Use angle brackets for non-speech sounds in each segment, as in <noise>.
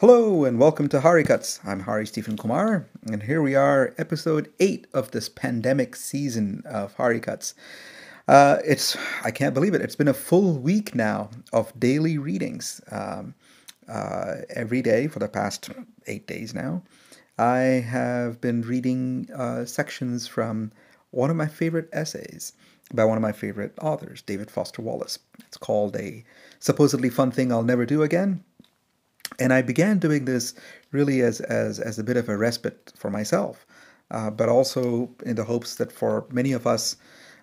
Hello and welcome to Hari Cuts. I'm Hari Stephen Kumar, and here we are, episode eight of this pandemic season of Hari Cuts. Uh, it's I can't believe it. It's been a full week now of daily readings. Um, uh, every day for the past eight days now, I have been reading uh, sections from one of my favorite essays by one of my favorite authors, David Foster Wallace. It's called A Supposedly Fun Thing I'll Never Do Again and I began doing this really as as as a bit of a respite for myself, uh, but also in the hopes that for many of us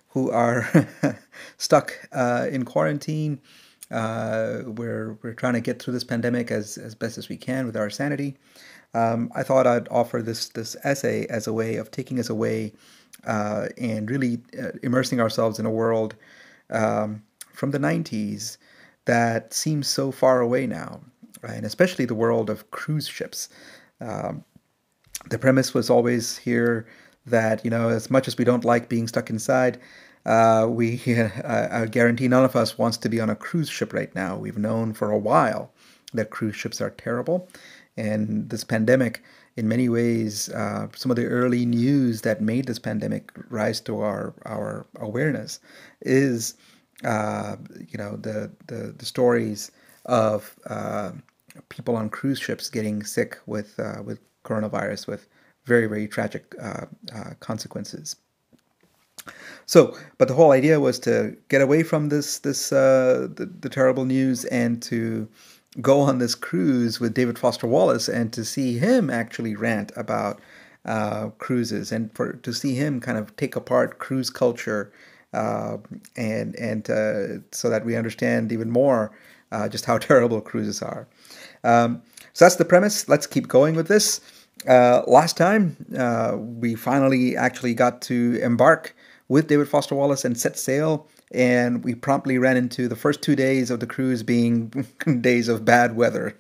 who are <laughs> stuck uh, in quarantine, uh, we're we're trying to get through this pandemic as as best as we can with our sanity. Um, I thought I'd offer this this essay as a way of taking us away uh, and really uh, immersing ourselves in a world um, from the '90s that seems so far away now and especially the world of cruise ships. Um, the premise was always here that you know, as much as we don't like being stuck inside, uh, we <laughs> uh, I guarantee none of us wants to be on a cruise ship right now. We've known for a while that cruise ships are terrible, and this pandemic, in many ways, uh, some of the early news that made this pandemic rise to our our awareness is, uh, you know, the the, the stories of uh, people on cruise ships getting sick with uh, with coronavirus with very very tragic uh, uh, consequences. So, but the whole idea was to get away from this this uh, the, the terrible news and to go on this cruise with David Foster Wallace and to see him actually rant about uh, cruises and for to see him kind of take apart cruise culture uh, and and uh, so that we understand even more uh, just how <laughs> terrible cruises are. Um, so that's the premise. Let's keep going with this. Uh, last time, uh, we finally actually got to embark with David Foster Wallace and set sail, and we promptly ran into the first two days of the cruise being <laughs> days of bad weather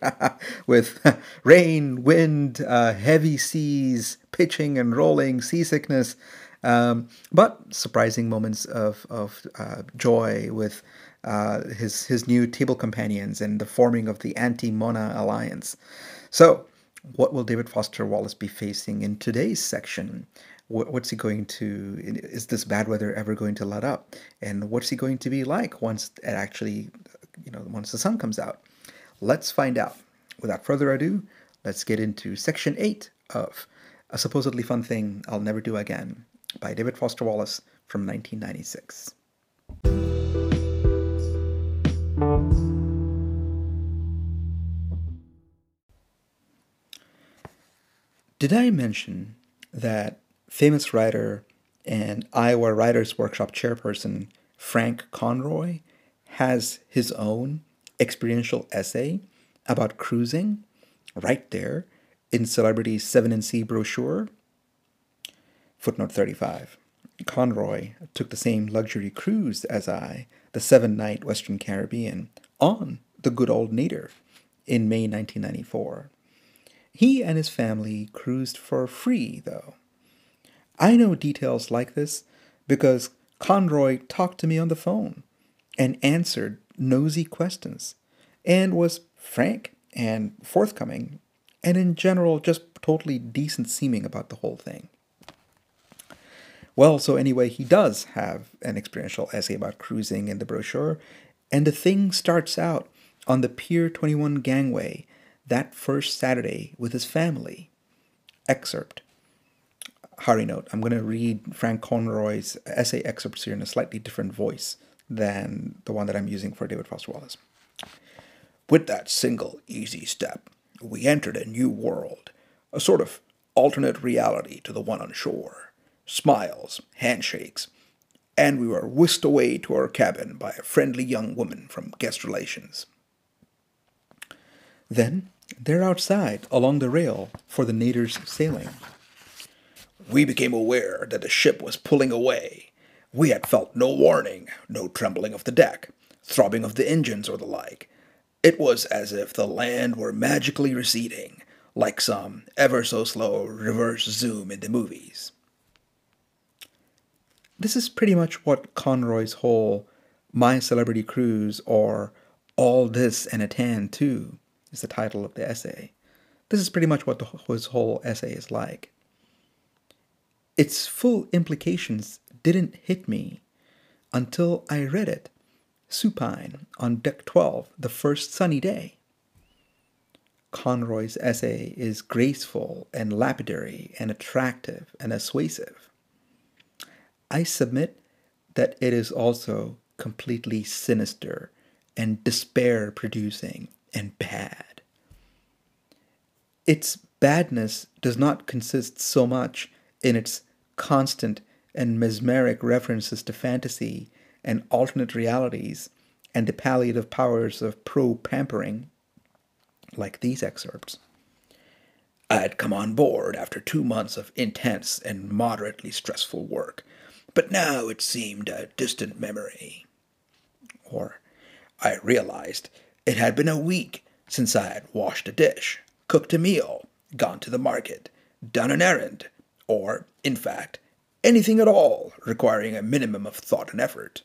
<laughs> with rain, wind, uh, heavy seas, pitching and rolling, seasickness. Um, but surprising moments of, of uh, joy with uh, his his new table companions and the forming of the anti-Mona alliance. So, what will David Foster Wallace be facing in today's section? What's he going to? Is this bad weather ever going to let up? And what's he going to be like once it actually, you know, once the sun comes out? Let's find out. Without further ado, let's get into section eight of A Supposedly Fun Thing I'll Never Do Again by David Foster Wallace from 1996. Did I mention that famous writer and Iowa Writers Workshop chairperson Frank Conroy has his own experiential essay about cruising right there in Celebrity's 7NC brochure? Footnote 35. Conroy took the same luxury cruise as I, the seven night Western Caribbean, on the good old Nadir in May 1994. He and his family cruised for free, though. I know details like this because Conroy talked to me on the phone and answered nosy questions and was frank and forthcoming and in general just totally decent seeming about the whole thing. Well, so anyway, he does have an experiential essay about cruising in the brochure, and the thing starts out on the Pier 21 gangway that first Saturday with his family. Excerpt. Hari note, I'm going to read Frank Conroy's essay excerpts here in a slightly different voice than the one that I'm using for David Foster Wallace. With that single easy step, we entered a new world, a sort of alternate reality to the one on shore. Smiles, handshakes, and we were whisked away to our cabin by a friendly young woman from guest relations. Then they're outside along the rail for the Nadir's sailing. We became aware that the ship was pulling away. We had felt no warning, no trembling of the deck, throbbing of the engines or the like. It was as if the land were magically receding, like some ever so slow reverse zoom in the movies. This is pretty much what Conroy's whole My Celebrity Cruise or All This and a Tan Too is the title of the essay, This is pretty much what the, his whole essay is like. Its full implications didn't hit me until I read it supine on deck 12 the first sunny day. Conroy's essay is graceful and lapidary and attractive and assuasive. I submit that it is also completely sinister and despair producing and bad. Its badness does not consist so much in its constant and mesmeric references to fantasy and alternate realities and the palliative powers of pro pampering, like these excerpts. I had come on board after two months of intense and moderately stressful work, but now it seemed a distant memory. Or, I realized it had been a week since I had washed a dish, cooked a meal, gone to the market, done an errand, or, in fact, anything at all requiring a minimum of thought and effort.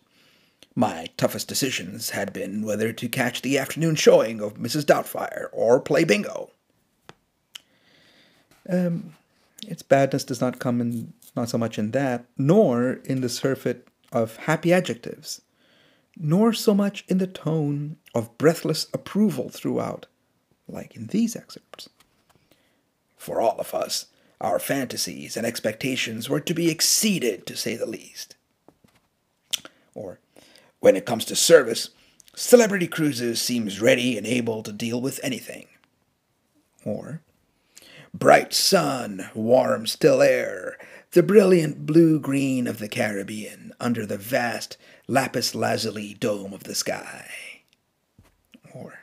My toughest decisions had been whether to catch the afternoon showing of Mrs. Doubtfire or play bingo. Um, its badness does not come in not so much in that, nor in the surfeit of happy adjectives, nor so much in the tone of breathless approval throughout, like in these excerpts. For all of us, our fantasies and expectations were to be exceeded, to say the least. Or, when it comes to service, Celebrity Cruises seems ready and able to deal with anything. Or, bright sun, warm, still air, the brilliant blue green of the Caribbean under the vast lapis lazuli dome of the sky. Or,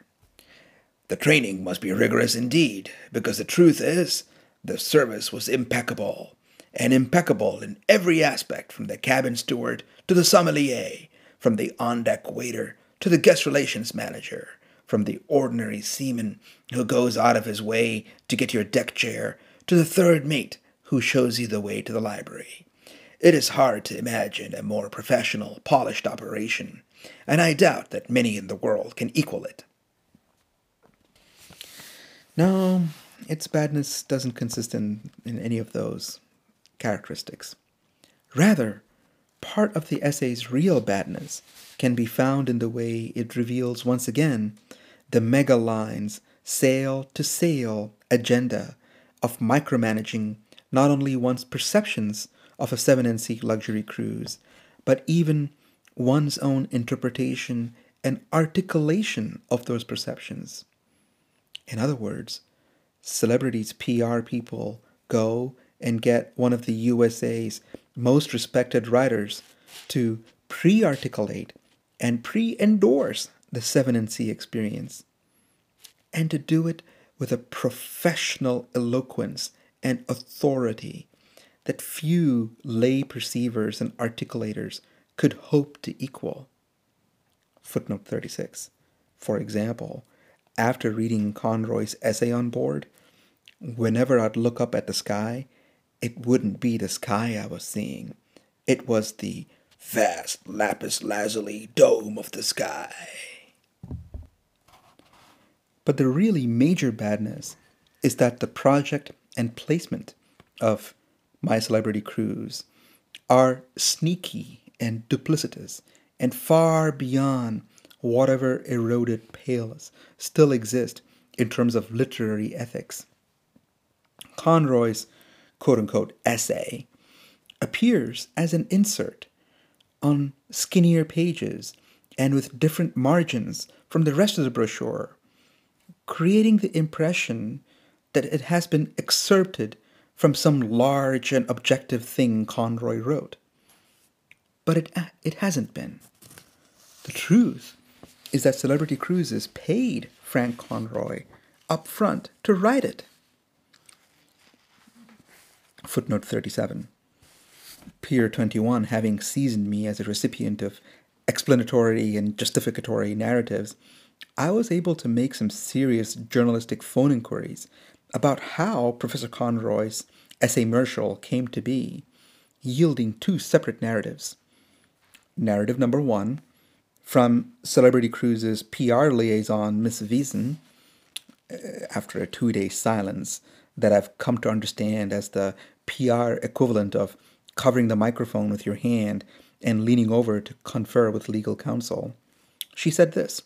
the training must be rigorous indeed, because the truth is, the service was impeccable, and impeccable in every aspect from the cabin steward to the sommelier, from the on deck waiter to the guest relations manager, from the ordinary seaman who goes out of his way to get your deck chair to the third mate who shows you the way to the library. It is hard to imagine a more professional, polished operation, and I doubt that many in the world can equal it. No, its badness doesn't consist in, in any of those characteristics. Rather, part of the essay's real badness can be found in the way it reveals once again the mega lines sail to sail agenda of micromanaging not only one's perceptions of a 7NC luxury cruise, but even one's own interpretation and articulation of those perceptions. In other words, celebrities, PR people go and get one of the USA's most respected writers to pre articulate and pre endorse the 7NC experience, and to do it with a professional eloquence and authority that few lay perceivers and articulators could hope to equal. Footnote 36. For example, after reading Conroy's essay on board, whenever I'd look up at the sky, it wouldn't be the sky I was seeing. It was the vast lapis lazuli dome of the sky. But the really major badness is that the project and placement of My Celebrity Cruise are sneaky and duplicitous and far beyond whatever eroded pales still exist in terms of literary ethics. Conroy's quote unquote essay appears as an insert on skinnier pages and with different margins from the rest of the brochure, creating the impression that it has been excerpted from some large and objective thing Conroy wrote. But it, it hasn't been. The truth is that Celebrity Cruises paid Frank Conroy up front to write it. Footnote 37. Pier 21, having seasoned me as a recipient of explanatory and justificatory narratives, I was able to make some serious journalistic phone inquiries about how Professor Conroy's essay essaymercial came to be, yielding two separate narratives. Narrative number one, from Celebrity Cruises PR liaison Miss Wiesen, uh, after a two day silence that I've come to understand as the PR equivalent of covering the microphone with your hand and leaning over to confer with legal counsel. She said this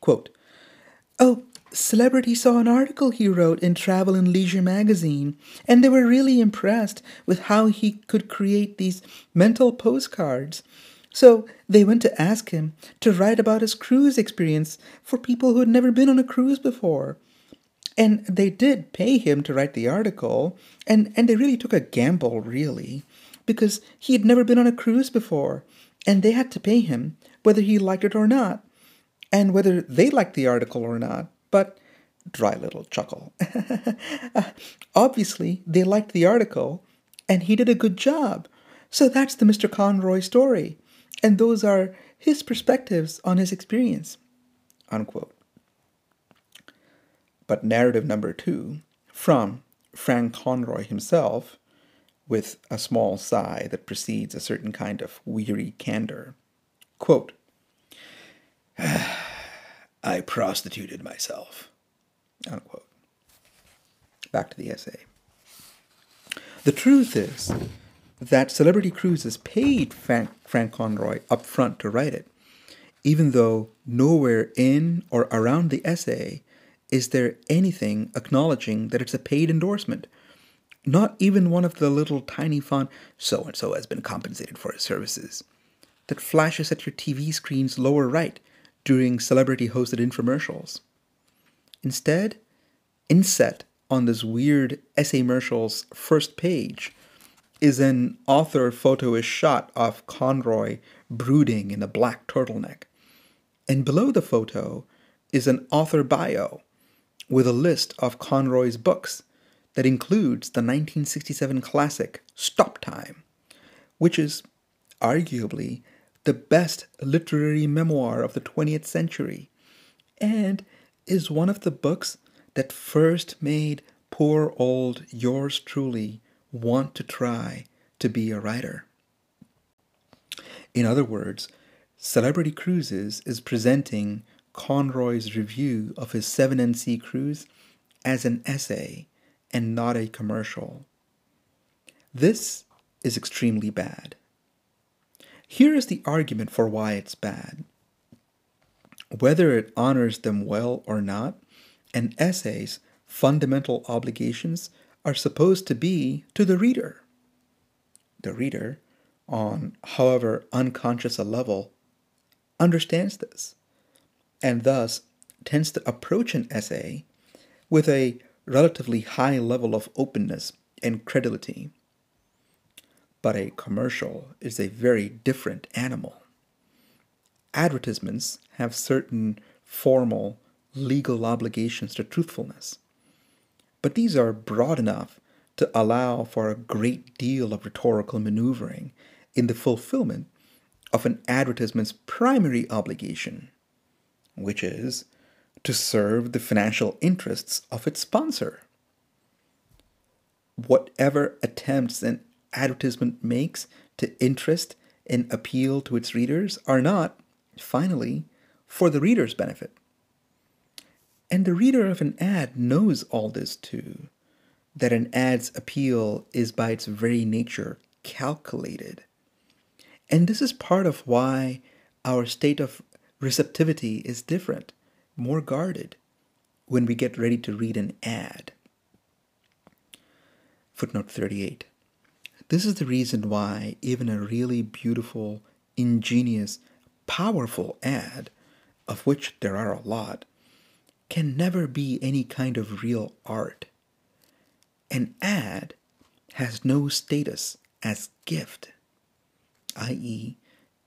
quote, Oh, Celebrity saw an article he wrote in Travel and Leisure magazine, and they were really impressed with how he could create these mental postcards. So they went to ask him to write about his cruise experience for people who had never been on a cruise before. And they did pay him to write the article, and, and they really took a gamble, really, because he had never been on a cruise before, and they had to pay him whether he liked it or not, and whether they liked the article or not. But dry little chuckle. <laughs> Obviously, they liked the article, and he did a good job. So that's the Mr. Conroy story, and those are his perspectives on his experience. Unquote. But narrative number two, from Frank Conroy himself, with a small sigh that precedes a certain kind of weary candor. Quote, <sighs> I prostituted myself. Unquote. Back to the essay. The truth is that Celebrity Cruises paid Frank, Frank Conroy up front to write it, even though nowhere in or around the essay is there anything acknowledging that it's a paid endorsement. Not even one of the little tiny font, so and so has been compensated for his services, that flashes at your TV screen's lower right during celebrity hosted infomercials. Instead, inset on this weird essay commercial's first page is an author photoish shot of Conroy brooding in a black turtleneck. And below the photo is an author bio with a list of Conroy's books that includes the 1967 classic Stop Time, which is arguably the best literary memoir of the 20th century, and is one of the books that first made poor old yours truly want to try to be a writer. In other words, Celebrity Cruises is presenting Conroy's review of his 7NC cruise as an essay and not a commercial. This is extremely bad. Here is the argument for why it's bad. Whether it honors them well or not, an essay's fundamental obligations are supposed to be to the reader. The reader, on however unconscious a level, understands this, and thus tends to approach an essay with a relatively high level of openness and credulity but a commercial is a very different animal. Advertisements have certain formal legal obligations to truthfulness, but these are broad enough to allow for a great deal of rhetorical maneuvering in the fulfillment of an advertisement's primary obligation, which is to serve the financial interests of its sponsor. Whatever attempts an advertisement makes to interest and appeal to its readers are not, finally, for the reader's benefit. And the reader of an ad knows all this too that an ad's appeal is by its very nature calculated. And this is part of why our state of receptivity is different, more guarded, when we get ready to read an ad. Footnote 38. This is the reason why even a really beautiful, ingenious, powerful ad, of which there are a lot, can never be any kind of real art. An ad has no status as gift, i.e.,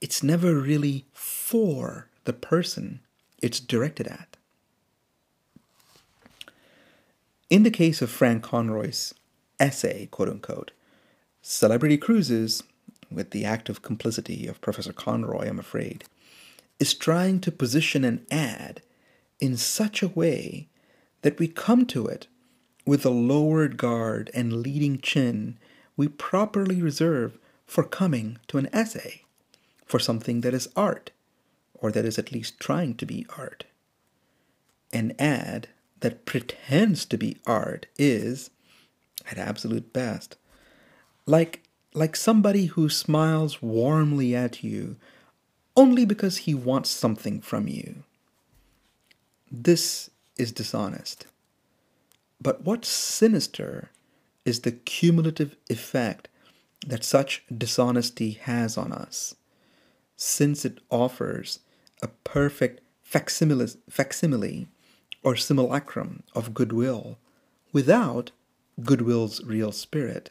it's never really for the person it's directed at. In the case of Frank Conroy's essay, quote unquote, Celebrity Cruises, with the active complicity of Professor Conroy, I'm afraid, is trying to position an ad in such a way that we come to it with a lowered guard and leading chin we properly reserve for coming to an essay, for something that is art, or that is at least trying to be art. An ad that pretends to be art is, at absolute best, like like somebody who smiles warmly at you only because he wants something from you. This is dishonest. But what's sinister is the cumulative effect that such dishonesty has on us, since it offers a perfect facsimile, facsimile or simulacrum of goodwill without goodwill's real spirit.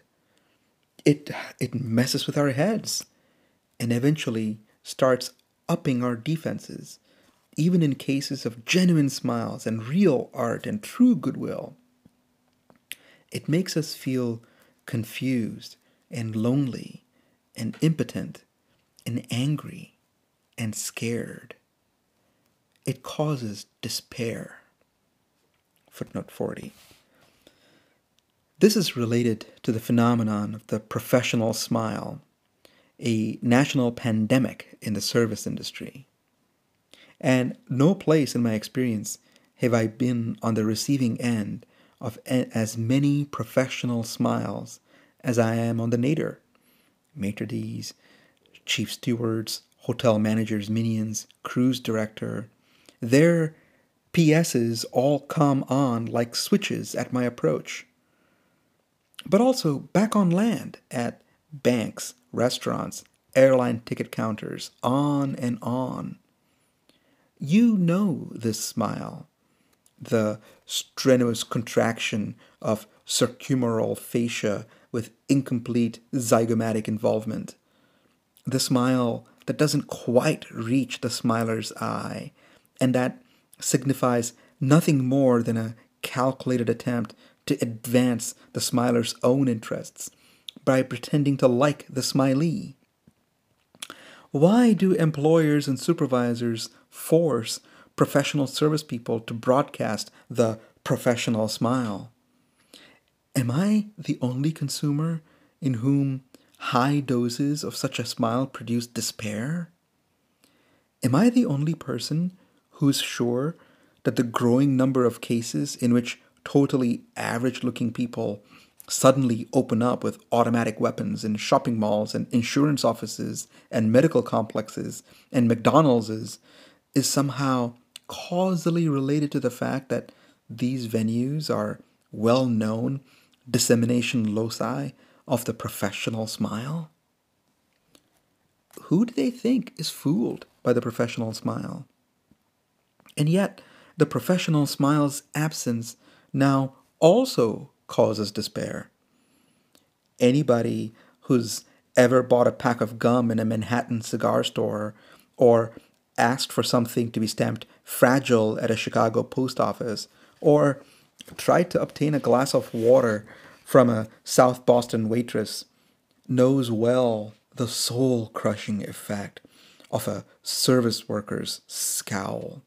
It, it messes with our heads and eventually starts upping our defenses, even in cases of genuine smiles and real art and true goodwill. It makes us feel confused and lonely and impotent and angry and scared. It causes despair. Footnote 40. This is related to the phenomenon of the professional smile, a national pandemic in the service industry. And no place in my experience have I been on the receiving end of as many professional smiles as I am on the nadir. Maitre d's, chief stewards, hotel managers, minions, cruise director. Their PSs all come on like switches at my approach. But also back on land at banks, restaurants, airline ticket counters, on and on. You know this smile, the strenuous contraction of circumoral fascia with incomplete zygomatic involvement. The smile that doesn't quite reach the smiler's eye, and that signifies nothing more than a calculated attempt to advance the smiler's own interests by pretending to like the smiley. Why do employers and supervisors force professional service people to broadcast the professional smile? Am I the only consumer in whom high doses of such a smile produce despair? Am I the only person who's sure that the growing number of cases in which totally average looking people suddenly open up with automatic weapons in shopping malls and insurance offices and medical complexes and McDonald's is, is somehow causally related to the fact that these venues are well known dissemination loci of the professional smile? Who do they think is fooled by the professional smile? And yet, the professional smile's absence now also causes despair. Anybody who's ever bought a pack of gum in a Manhattan cigar store or asked for something to be stamped fragile at a Chicago post office or tried to obtain a glass of water from a South Boston waitress knows well the soul crushing effect of a service worker's scowl,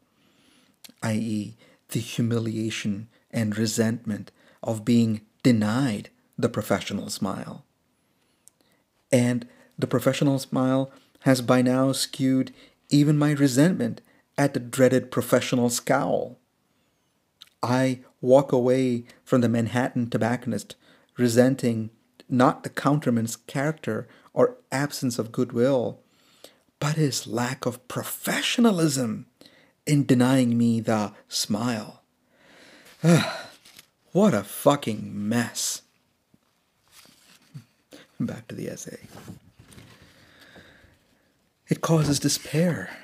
i.e., the humiliation and resentment of being denied the professional smile. And the professional smile has by now skewed even my resentment at the dreaded professional scowl. I walk away from the Manhattan tobacconist resenting not the counterman's character or absence of goodwill, but his lack of professionalism in denying me the smile. <sighs> what a fucking mess. Back to the essay. It causes despair.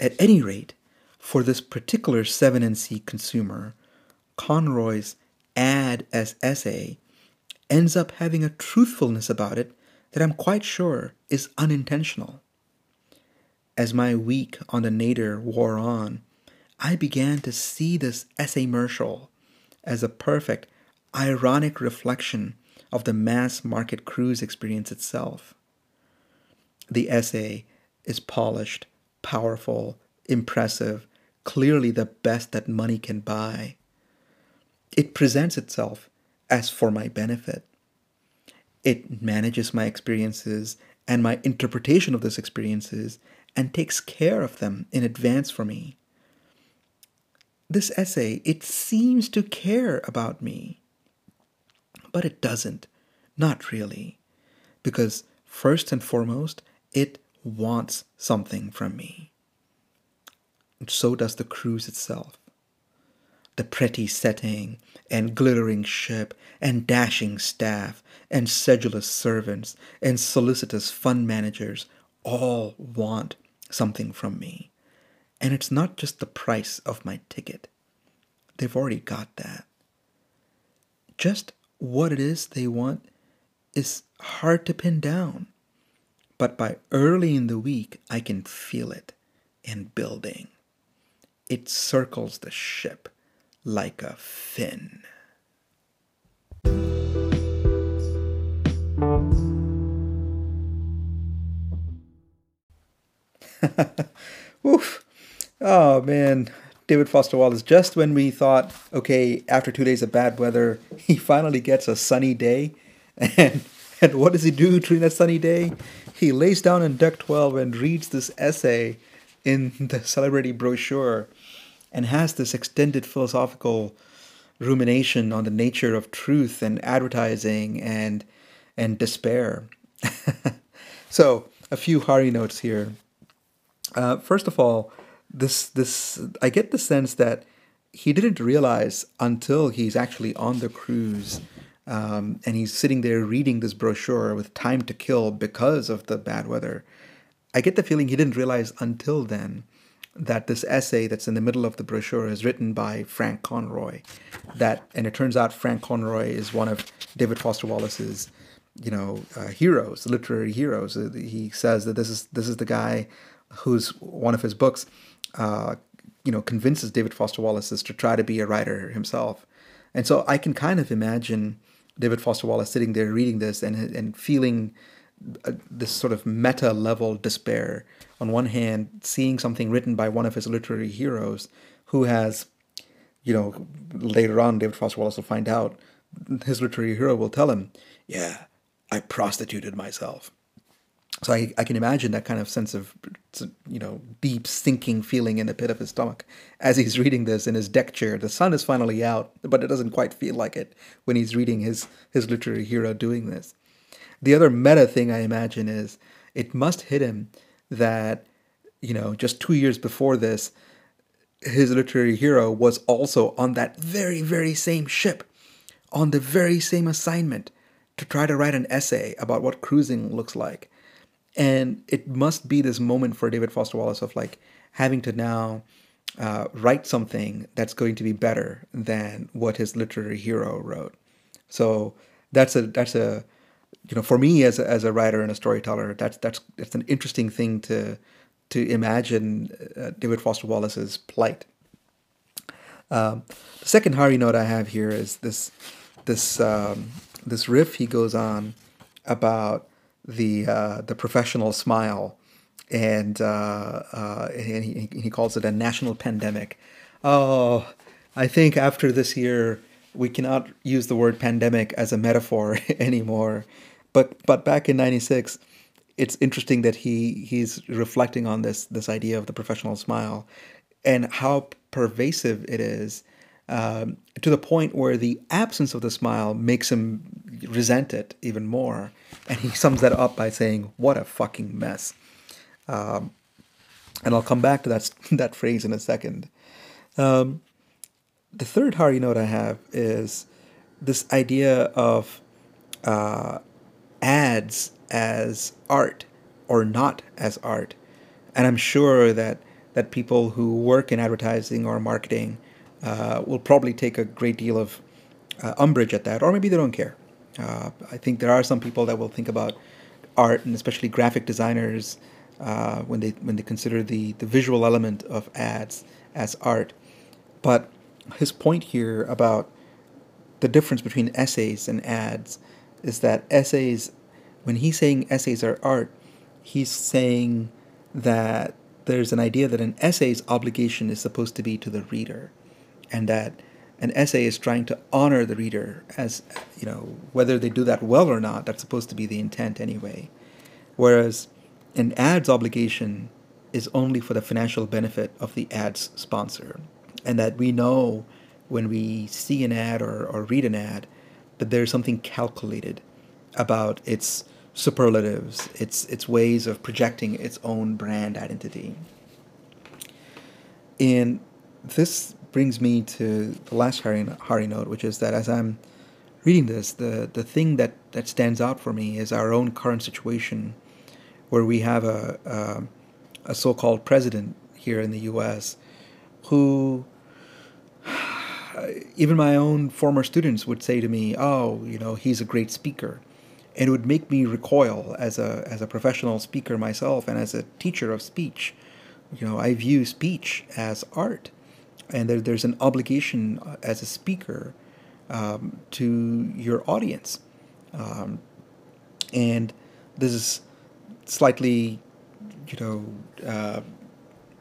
At any rate, for this particular 7NC consumer, Conroy's ad as essay ends up having a truthfulness about it that I'm quite sure is unintentional. As my week on the nadir wore on, I began to see this essay commercial as a perfect, ironic reflection of the mass market cruise experience itself. The essay is polished, powerful, impressive, clearly the best that money can buy. It presents itself as for my benefit. It manages my experiences and my interpretation of those experiences and takes care of them in advance for me. This essay, it seems to care about me. But it doesn't. Not really. Because first and foremost, it wants something from me. And so does the cruise itself. The pretty setting and glittering ship and dashing staff and sedulous servants and solicitous fund managers all want something from me. And it's not just the price of my ticket. They've already got that. Just what it is they want is hard to pin down. But by early in the week, I can feel it and building. It circles the ship like a fin. <laughs> Oof. Oh man, David Foster Wallace. Just when we thought, okay, after two days of bad weather, <laughs> he finally gets a sunny day. <laughs> And, and what does he do during that sunny day? He lays down in deck 12 and reads this essay in <laughs> the celebrity brochure and has this extended philosophical rumination on the nature of truth and advertising and and despair. so, a few Hari notes here. Uh, first of all, this this I get the sense that he didn't realize until he's actually on the cruise um, and he's sitting there reading this brochure with time to kill because of the bad weather. I get the feeling he didn't realize until then that this essay that's in the middle of the brochure is written by Frank Conroy. That and it turns out Frank Conroy is one of David Foster Wallace's, you know, uh, heroes, literary heroes. He says that this is this is the guy who's one of his books uh, you know, convinces David Foster Wallace is to try to be a writer himself. And so I can kind of imagine David Foster Wallace sitting there reading this and and feeling uh, this sort of meta level despair. On one hand, seeing something written by one of his literary heroes who has, you know, later on, David Foster Wallace will find out his literary hero will tell him, Yeah, I prostituted myself. So I, I can imagine that kind of sense of, you know, deep sinking feeling in the pit of his stomach as he's reading this in his deck chair. The sun is finally out, but it doesn't quite feel like it when he's reading his, his literary hero doing this. The other meta thing I imagine is it must hit him that, you know, just two years before this, his literary hero was also on that very, very same ship, on the very same assignment to try to write an essay about what cruising looks like and it must be this moment for David Foster Wallace of like having to now uh, write something that's going to be better than what his literary hero wrote. So that's a that's a you know for me as a, as a writer and a storyteller that's that's that's an interesting thing to to imagine uh, David Foster Wallace's plight. Um, the second Hari note I have here is this this um, this riff he goes on about the uh, the professional smile, and uh, uh, and he, he calls it a national pandemic. Oh, I think after this year we cannot use the word pandemic as a metaphor <laughs> anymore. But but back in '96, it's interesting that he he's reflecting on this this idea of the professional smile, and how pervasive it is um, to the point where the absence of the smile makes him resent it even more. And he sums that up by saying, "What a fucking mess." Um, and I'll come back to that <laughs> that phrase in a second. Um, the third Hari note I have is this idea of uh, ads as art or not as art, and I'm sure that that people who work in advertising or marketing uh, will probably take a great deal of uh, umbrage at that, or maybe they don't care. Uh, I think there are some people that will think about art and especially graphic designers uh, when they when they consider the the visual element of ads as art. But his point here about the difference between essays and ads is that essays, when he's saying essays are art, he's saying that there's an idea that an essay's obligation is supposed to be to the reader and that an essay is trying to honor the reader as you know whether they do that well or not that's supposed to be the intent anyway whereas an ad's obligation is only for the financial benefit of the ad's sponsor and that we know when we see an ad or, or read an ad that there's something calculated about its superlatives, its its ways of projecting its own brand identity. in this brings me to the last Hari, Hari note, which is that as I'm reading this, the, the thing that, that stands out for me is our own current situation where we have a, a, a so called president here in the US who <sighs> even my own former students would say to me, "Oh, you know, he's a great speaker," and it would make me recoil as a as a professional speaker myself and as a teacher of speech. You know, I view speech as art, and there, there's an obligation uh, as a speaker um, to your audience, um, and this is slightly, you know, uh,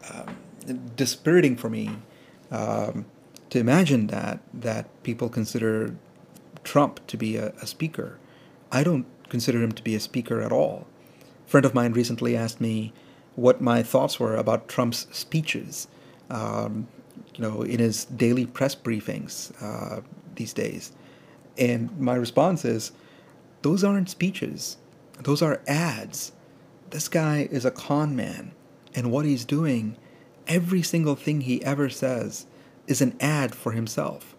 uh, dispiriting for me. Um, to imagine that that people consider Trump to be a, a, speaker. I don't consider him to be a speaker at all. A friend of mine recently asked me what my thoughts were about Trump's speeches, um, you know, in his daily press briefings uh, these days, and my response is, those aren't speeches, those are ads. This guy is a con man, and what he's doing, every single thing he ever says is an ad for himself.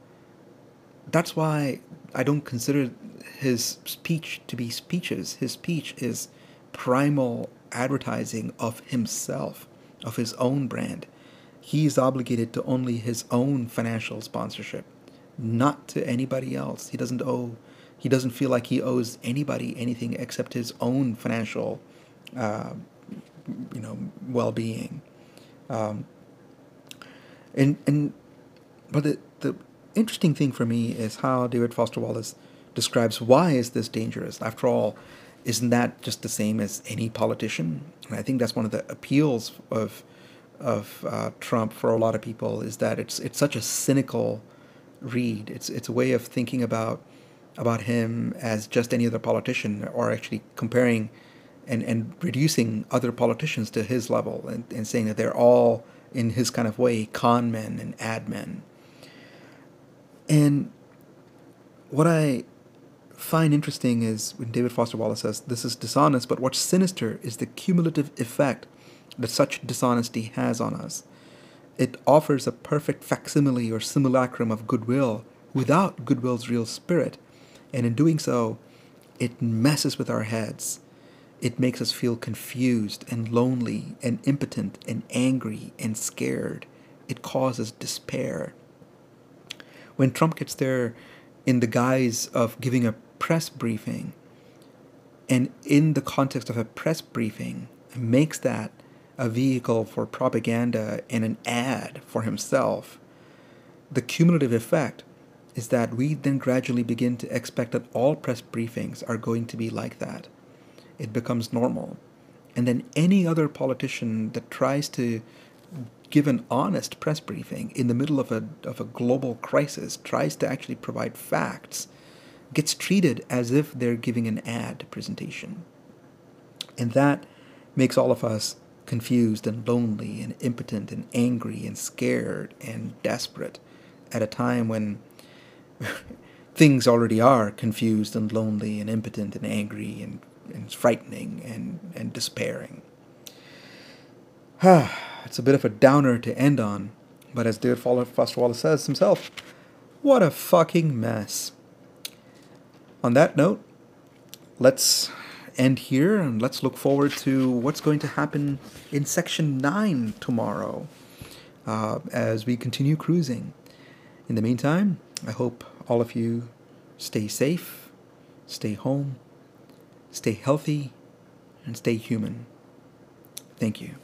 That's why I don't consider his speech to be speeches. His speech is primal advertising of himself, of his own brand. He is obligated to only his own financial sponsorship, not to anybody else. He doesn't owe, he doesn't feel like he owes anybody anything except his own financial, uh, you know, well-being. Um, and and but the, the interesting thing for me is how David Foster Wallace describes why is this dangerous. After all, isn't that just the same as any politician? And I think that's one of the appeals of of uh, Trump for a lot of people is that it's it's such a cynical read. It's it's a way of thinking about about him as just any other politician, or actually comparing and and reducing other politicians to his level and, and saying that they're all in his kind of way con men and ad men. And what I find interesting is when David Foster Wallace says this is dishonest, but what's sinister is the cumulative effect that such dishonesty has on us. It offers a perfect facsimile or simulacrum of goodwill without goodwill's real spirit, and in doing so, it messes with our heads. It makes us feel confused and lonely and impotent and angry and scared. It causes despair when Trump gets there in the guise of giving a press briefing, and in the context of a press briefing, makes that a vehicle for propaganda and an ad for himself, the cumulative effect is that we then gradually begin to expect that all press briefings are going to be like that. It becomes normal. And then any other politician that tries to give an honest press briefing in the middle of a, of a global crisis, tries to actually provide facts, gets treated as if they're giving an ad presentation. And that makes all of us confused and lonely and impotent and angry and scared and desperate at a time when <laughs> things already are confused and lonely and impotent and angry and, and frightening and, and despairing. <sighs> it's a bit of a downer to end on, but as David Foster Wallace says himself, what a fucking mess. On that note, let's end here and let's look forward to what's going to happen in section 9 tomorrow uh, as we continue cruising. In the meantime, I hope all of you stay safe, stay home, stay healthy, and stay human. Thank you.